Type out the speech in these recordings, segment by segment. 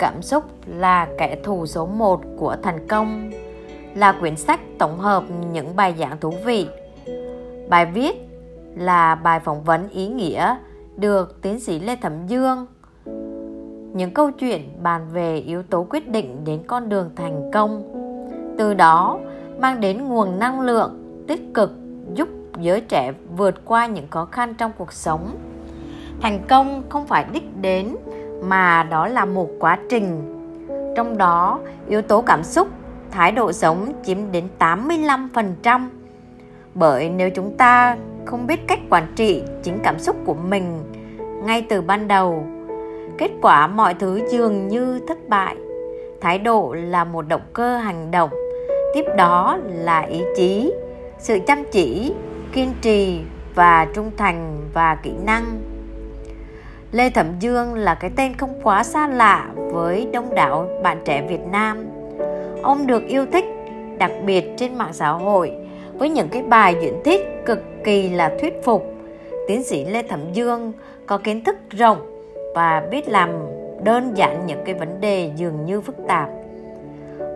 cảm xúc là kẻ thù số một của thành công, là quyển sách tổng hợp những bài giảng thú vị. Bài viết là bài phỏng vấn ý nghĩa được tiến sĩ lê thẩm dương. Những câu chuyện bàn về yếu tố quyết định đến con đường thành công, từ đó mang đến nguồn năng lượng tích cực giúp giới trẻ vượt qua những khó khăn trong cuộc sống. Thành công không phải đích đến mà đó là một quá trình. Trong đó, yếu tố cảm xúc, thái độ sống chiếm đến 85% bởi nếu chúng ta không biết cách quản trị chính cảm xúc của mình ngay từ ban đầu, kết quả mọi thứ dường như thất bại. Thái độ là một động cơ hành động, tiếp đó là ý chí, sự chăm chỉ, kiên trì và trung thành và kỹ năng lê thẩm dương là cái tên không quá xa lạ với đông đảo bạn trẻ việt nam. Ông được yêu thích đặc biệt trên mạng xã hội với những cái bài diễn thuyết cực kỳ là thuyết phục. Tiến sĩ lê thẩm dương có kiến thức rộng và biết làm đơn giản những cái vấn đề dường như phức tạp.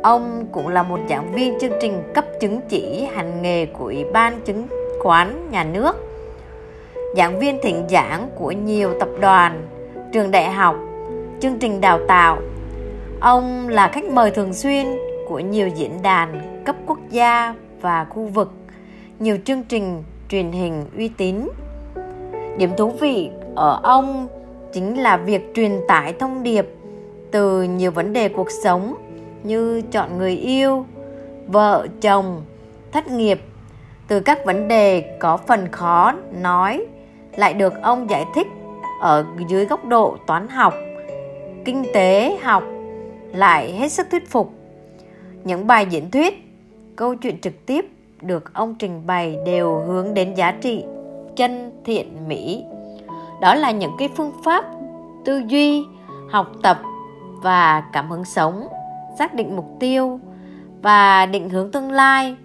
Ông cũng là một giảng viên chương trình cấp chứng chỉ hành nghề của ủy ban chứng khoán nhà nước giảng viên thỉnh giảng của nhiều tập đoàn, trường đại học, chương trình đào tạo. Ông là khách mời thường xuyên của nhiều diễn đàn cấp quốc gia và khu vực, nhiều chương trình truyền hình uy tín. Điểm thú vị ở ông chính là việc truyền tải thông điệp từ nhiều vấn đề cuộc sống như chọn người yêu, vợ, chồng, thất nghiệp, từ các vấn đề có phần khó nói lại được ông giải thích ở dưới góc độ toán học, kinh tế học lại hết sức thuyết phục. Những bài diễn thuyết, câu chuyện trực tiếp được ông trình bày đều hướng đến giá trị chân thiện mỹ. Đó là những cái phương pháp tư duy, học tập và cảm hứng sống, xác định mục tiêu và định hướng tương lai.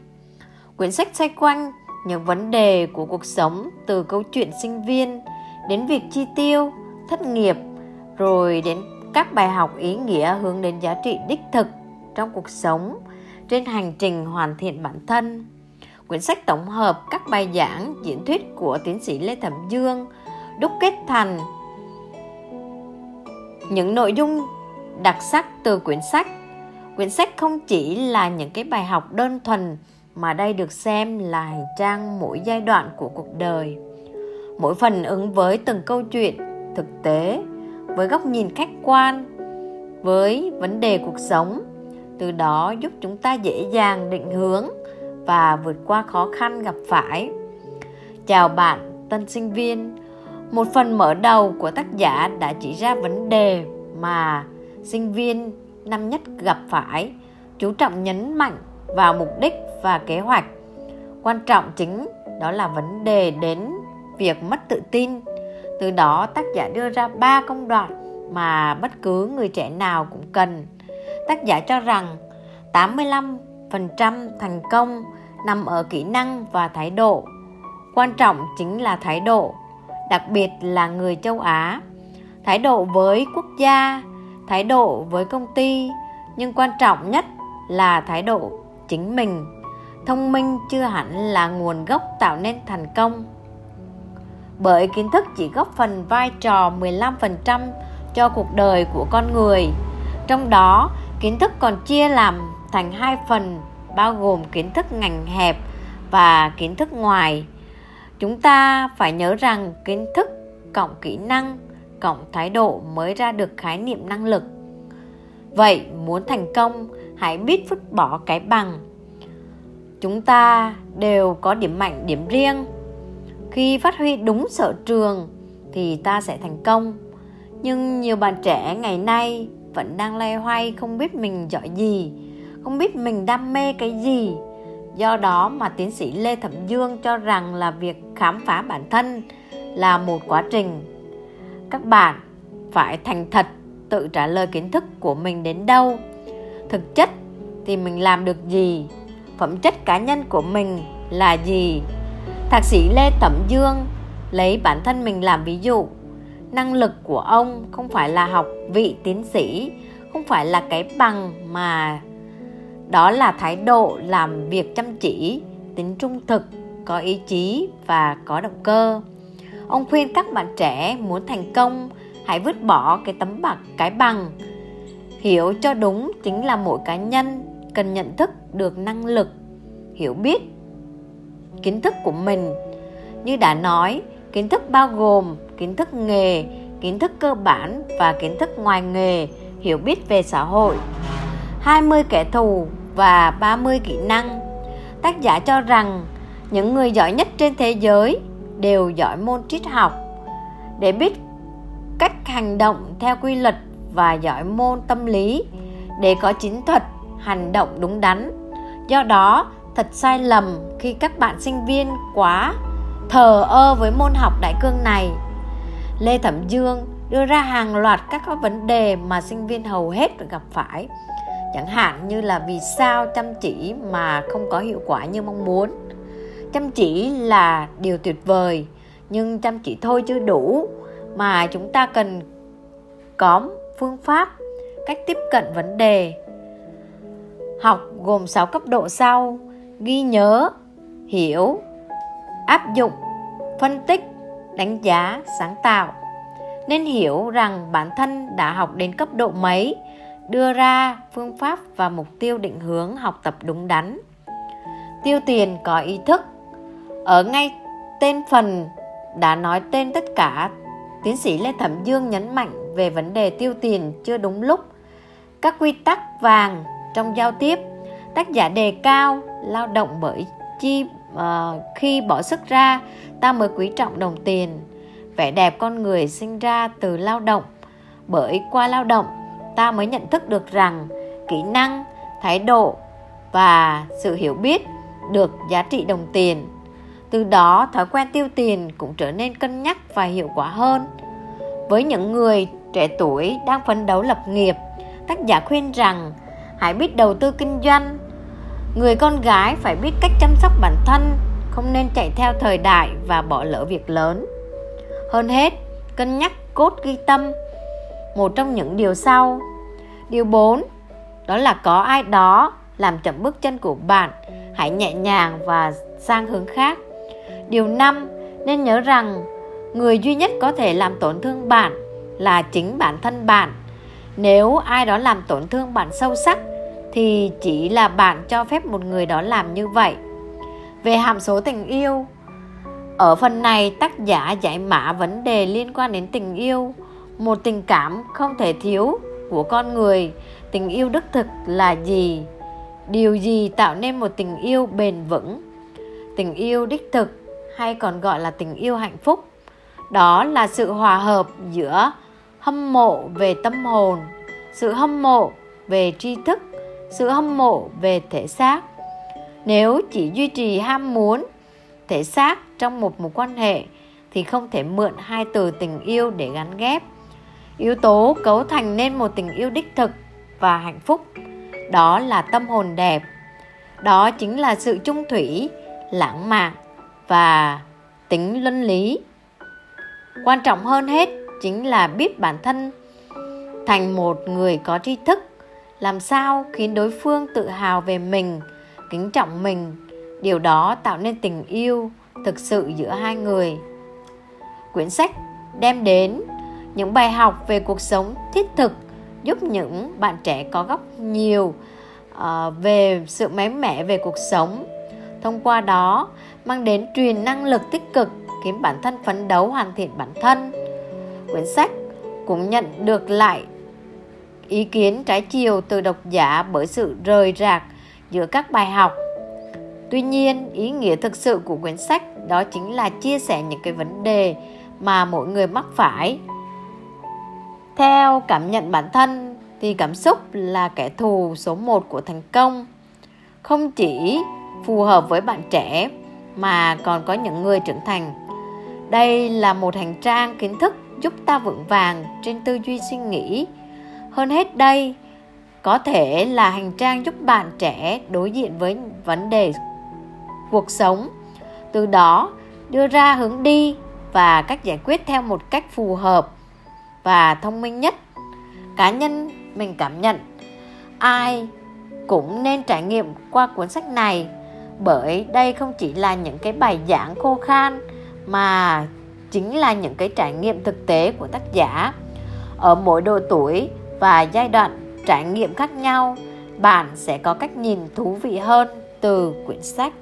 Quyển sách xoay quanh những vấn đề của cuộc sống từ câu chuyện sinh viên đến việc chi tiêu, thất nghiệp, rồi đến các bài học ý nghĩa hướng đến giá trị đích thực trong cuộc sống trên hành trình hoàn thiện bản thân. Quyển sách tổng hợp các bài giảng, diễn thuyết của tiến sĩ lê thẩm dương, đúc kết thành những nội dung đặc sắc từ quyển sách. Quyển sách không chỉ là những cái bài học đơn thuần mà đây được xem là hành trang mỗi giai đoạn của cuộc đời. Mỗi phần ứng với từng câu chuyện, thực tế, với góc nhìn khách quan, với vấn đề cuộc sống, từ đó giúp chúng ta dễ dàng định hướng và vượt qua khó khăn gặp phải. Chào bạn, tân sinh viên. Một phần mở đầu của tác giả đã chỉ ra vấn đề mà sinh viên năm nhất gặp phải, chú trọng nhấn mạnh vào mục đích và kế hoạch. Quan trọng chính đó là vấn đề đến việc mất tự tin. Từ đó, tác giả đưa ra ba công đoạn mà bất cứ người trẻ nào cũng cần. Tác giả cho rằng 85% thành công nằm ở kỹ năng và thái độ. Quan trọng chính là thái độ, đặc biệt là người châu á. Thái độ với quốc gia, thái độ với công ty, nhưng quan trọng nhất là thái độ chính mình thông minh chưa hẳn là nguồn gốc tạo nên thành công. Bởi kiến thức chỉ góp phần vai trò 15% cho cuộc đời của con người. Trong đó, kiến thức còn chia làm thành hai phần, bao gồm kiến thức ngành hẹp và kiến thức ngoài. Chúng ta phải nhớ rằng kiến thức cộng kỹ năng, cộng thái độ mới ra được khái niệm năng lực. Vậy muốn thành công, hãy biết vứt bỏ cái bằng chúng ta đều có điểm mạnh, điểm riêng. Khi phát huy đúng sở trường thì ta sẽ thành công. Nhưng nhiều bạn trẻ ngày nay vẫn đang loay hoay không biết mình giỏi gì, không biết mình đam mê cái gì. Do đó mà tiến sĩ lê thẩm dương cho rằng là việc khám phá bản thân là một quá trình. Các bạn phải thành thật tự trả lời kiến thức của mình đến đâu, thực chất thì mình làm được gì phẩm chất cá nhân của mình là gì? Thạc sĩ lê tẩm dương lấy bản thân mình làm ví dụ. Năng lực của ông không phải là học vị tiến sĩ, không phải là cái bằng mà. Đó là thái độ làm việc chăm chỉ, tính trung thực, có ý chí và có động cơ. Ông khuyên các bạn trẻ muốn thành công, hãy vứt bỏ cái tấm bạc cái bằng. Hiểu cho đúng chính là mỗi cá nhân cần nhận thức được năng lực, hiểu biết, kiến thức của mình. Như đã nói, kiến thức bao gồm kiến thức nghề, kiến thức cơ bản và kiến thức ngoài nghề, hiểu biết về xã hội. 20 kẻ thù và 30 kỹ năng. Tác giả cho rằng, những người giỏi nhất trên thế giới đều giỏi môn triết học. Để biết cách hành động theo quy luật và giỏi môn tâm lý, để có chiến thuật hành động đúng đắn. Do đó, thật sai lầm khi các bạn sinh viên quá thờ ơ với môn học đại cương này. Lê thẩm dương đưa ra hàng loạt các vấn đề mà sinh viên hầu hết gặp phải. Chẳng hạn như là vì sao chăm chỉ mà không có hiệu quả như mong muốn. Chăm chỉ là điều tuyệt vời, nhưng chăm chỉ thôi chưa đủ mà chúng ta cần có phương pháp cách tiếp cận vấn đề học gồm 6 cấp độ sau. Ghi nhớ, hiểu, áp dụng, phân tích, đánh giá, sáng tạo. Nên hiểu rằng bản thân đã học đến cấp độ mấy, đưa ra phương pháp và mục tiêu định hướng học tập đúng đắn. Tiêu tiền có ý thức. Ở ngay tên phần đã nói tên tất cả, tiến sĩ lê thẩm dương nhấn mạnh về vấn đề tiêu tiền chưa đúng lúc. Các quy tắc vàng trong giao tiếp. Tác giả đề cao lao động bởi chi uh, khi bỏ sức ra ta mới quý trọng đồng tiền. Vẻ đẹp con người sinh ra từ lao động. Bởi qua lao động ta mới nhận thức được rằng kỹ năng thái độ và sự hiểu biết được giá trị đồng tiền. Từ đó thói quen tiêu tiền cũng trở nên cân nhắc và hiệu quả hơn. Với những người trẻ tuổi đang phấn đấu lập nghiệp tác giả khuyên rằng hãy biết đầu tư kinh doanh. Người con gái phải biết cách chăm sóc bản thân, không nên chạy theo thời đại và bỏ lỡ việc lớn. Hơn hết, cân nhắc cốt ghi tâm, một trong những điều sau. Điều 4 đó là có ai đó làm chậm bước chân của bạn, hãy nhẹ nhàng và sang hướng khác. Điều 5 nên nhớ rằng người duy nhất có thể làm tổn thương bạn là chính bản thân bạn. Nếu ai đó làm tổn thương bạn sâu sắc thì chỉ là bạn cho phép một người đó làm như vậy. Về hàm số tình yêu, ở phần này tác giả giải mã vấn đề liên quan đến tình yêu. Một tình cảm không thể thiếu của con người. Tình yêu đích thực là gì? Điều gì tạo nên một tình yêu bền vững? Tình yêu đích thực hay còn gọi là tình yêu hạnh phúc? Đó là sự hòa hợp giữa hâm mộ về tâm hồn, sự hâm mộ về tri thức sự hâm mộ về thể xác. Nếu chỉ duy trì ham muốn thể xác trong một mối quan hệ, thì không thể mượn hai từ tình yêu để gắn ghép. Yếu tố cấu thành nên một tình yêu đích thực và hạnh phúc, đó là tâm hồn đẹp. Đó chính là sự trung thủy, lãng mạn và tính luân lý. Quan trọng hơn hết chính là biết bản thân thành một người có tri thức làm sao khiến đối phương tự hào về mình kính trọng mình? Điều đó tạo nên tình yêu thực sự giữa hai người. Quyển sách đem đến những bài học về cuộc sống thiết thực giúp những bạn trẻ có góc nhiều uh, về sự mém mẻ về cuộc sống. Thông qua đó mang đến truyền năng lực tích cực khiến bản thân phấn đấu hoàn thiện bản thân. Quyển sách cũng nhận được lại ý kiến trái chiều từ độc giả bởi sự rời rạc giữa các bài học. Tuy nhiên, ý nghĩa thực sự của quyển sách đó chính là chia sẻ những cái vấn đề mà mỗi người mắc phải. Theo cảm nhận bản thân thì cảm xúc là kẻ thù số một của thành công. Không chỉ phù hợp với bạn trẻ mà còn có những người trưởng thành. Đây là một hành trang kiến thức giúp ta vững vàng trên tư duy suy nghĩ hơn hết đây có thể là hành trang giúp bạn trẻ đối diện với vấn đề cuộc sống. Từ đó đưa ra hướng đi và cách giải quyết theo một cách phù hợp và thông minh nhất. Cá nhân mình cảm nhận, ai cũng nên trải nghiệm qua cuốn sách này, bởi đây không chỉ là những cái bài giảng khô khan mà chính là những cái trải nghiệm thực tế của tác giả. Ở mỗi độ tuổi và giai đoạn trải nghiệm khác nhau, bạn sẽ có cách nhìn thú vị hơn từ quyển sách.